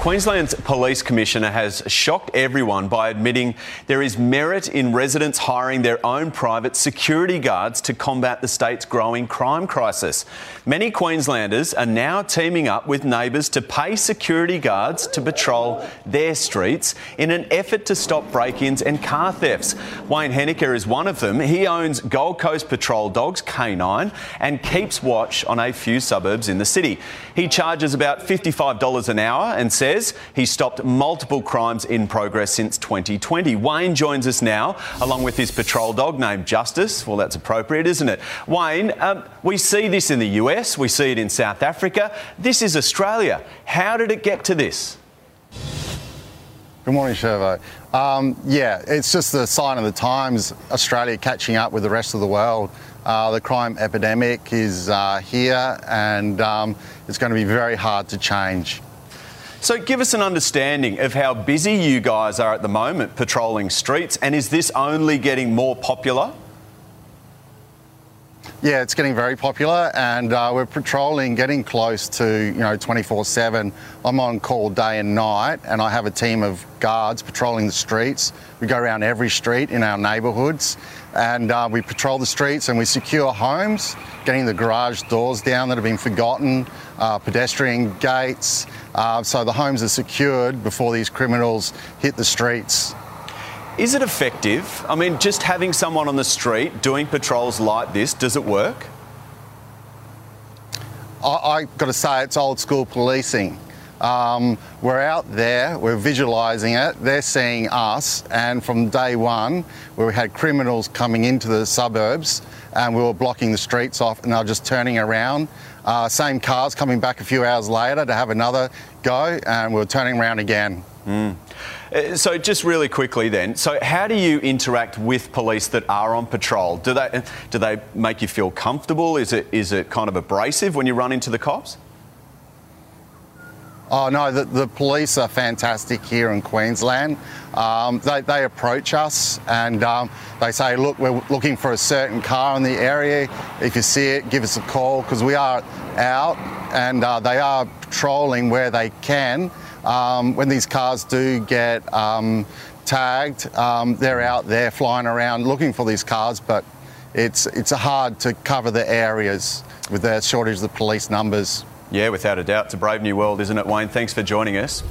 Queensland's police commissioner has shocked everyone by admitting there is merit in residents hiring their own private security guards to combat the state's growing crime crisis. Many Queenslanders are now teaming up with neighbours to pay security guards to patrol their streets in an effort to stop break ins and car thefts. Wayne Henniker is one of them. He owns Gold Coast Patrol Dogs K9 and keeps watch on a few suburbs in the city. He charges about $55 an hour and says says he stopped multiple crimes in progress since 2020. Wayne joins us now, along with his patrol dog named Justice. Well, that's appropriate, isn't it? Wayne, um, we see this in the US, we see it in South Africa. This is Australia. How did it get to this? Good morning, Shervo. Um, yeah, it's just the sign of the times, Australia catching up with the rest of the world. Uh, the crime epidemic is uh, here and um, it's going to be very hard to change. So, give us an understanding of how busy you guys are at the moment patrolling streets, and is this only getting more popular? Yeah, it's getting very popular, and uh, we're patrolling, getting close to you know 24/7. I'm on call day and night, and I have a team of guards patrolling the streets. We go around every street in our neighbourhoods, and uh, we patrol the streets and we secure homes, getting the garage doors down that have been forgotten, uh, pedestrian gates, uh, so the homes are secured before these criminals hit the streets. Is it effective? I mean, just having someone on the street doing patrols like this, does it work? I, have got to say, it's old school policing. Um, we're out there, we're visualising it, they're seeing us, and from day one, we had criminals coming into the suburbs and we were blocking the streets off and they were just turning around. Uh, same cars coming back a few hours later to have another go, and we were turning around again. Mm. So, just really quickly, then, so how do you interact with police that are on patrol? Do they do they make you feel comfortable? Is it is it kind of abrasive when you run into the cops? Oh no, the, the police are fantastic here in Queensland. Um, they, they, approach us and um, they say, look, we're looking for a certain car in the area. If you see it, give us a call because we are out and uh, they are patrolling where they can. Um, when these cars do get um, tagged, um, they're out there flying around looking for these cars, but it's, it's hard to cover the areas with the shortage of the police numbers. Yeah, without a doubt. It's a brave new world, isn't it, Wayne? Thanks for joining us.